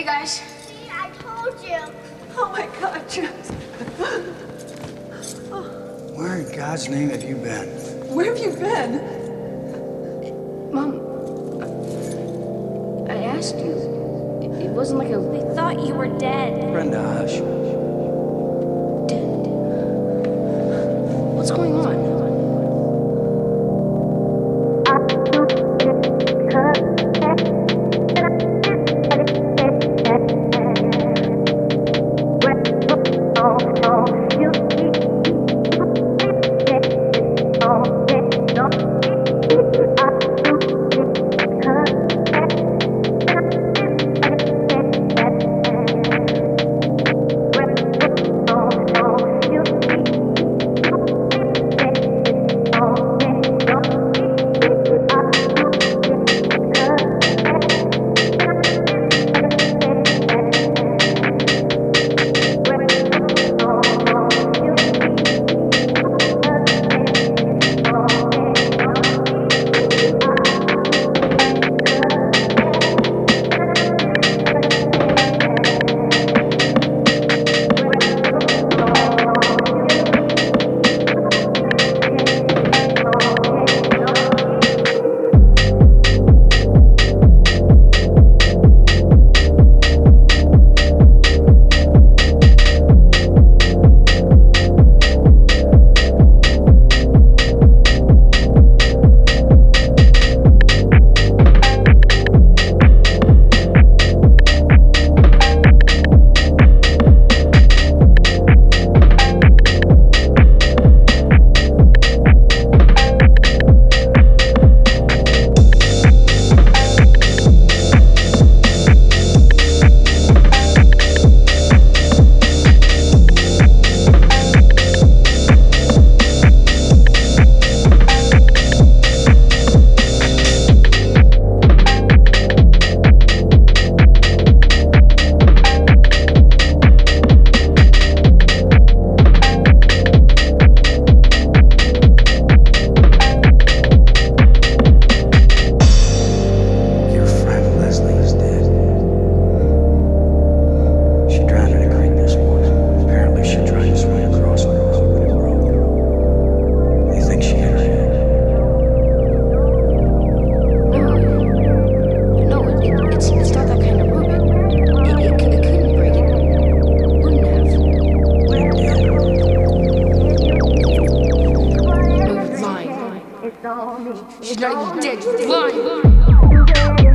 Hey guys. See, I told you. Oh my God, James. Oh. Where in God's name have you been? Where have you been? Mom. I asked you. It, it wasn't like a We thought you were dead. Brenda, hush. dead. What's going on? No, you're lying. She's not even dead. Lying.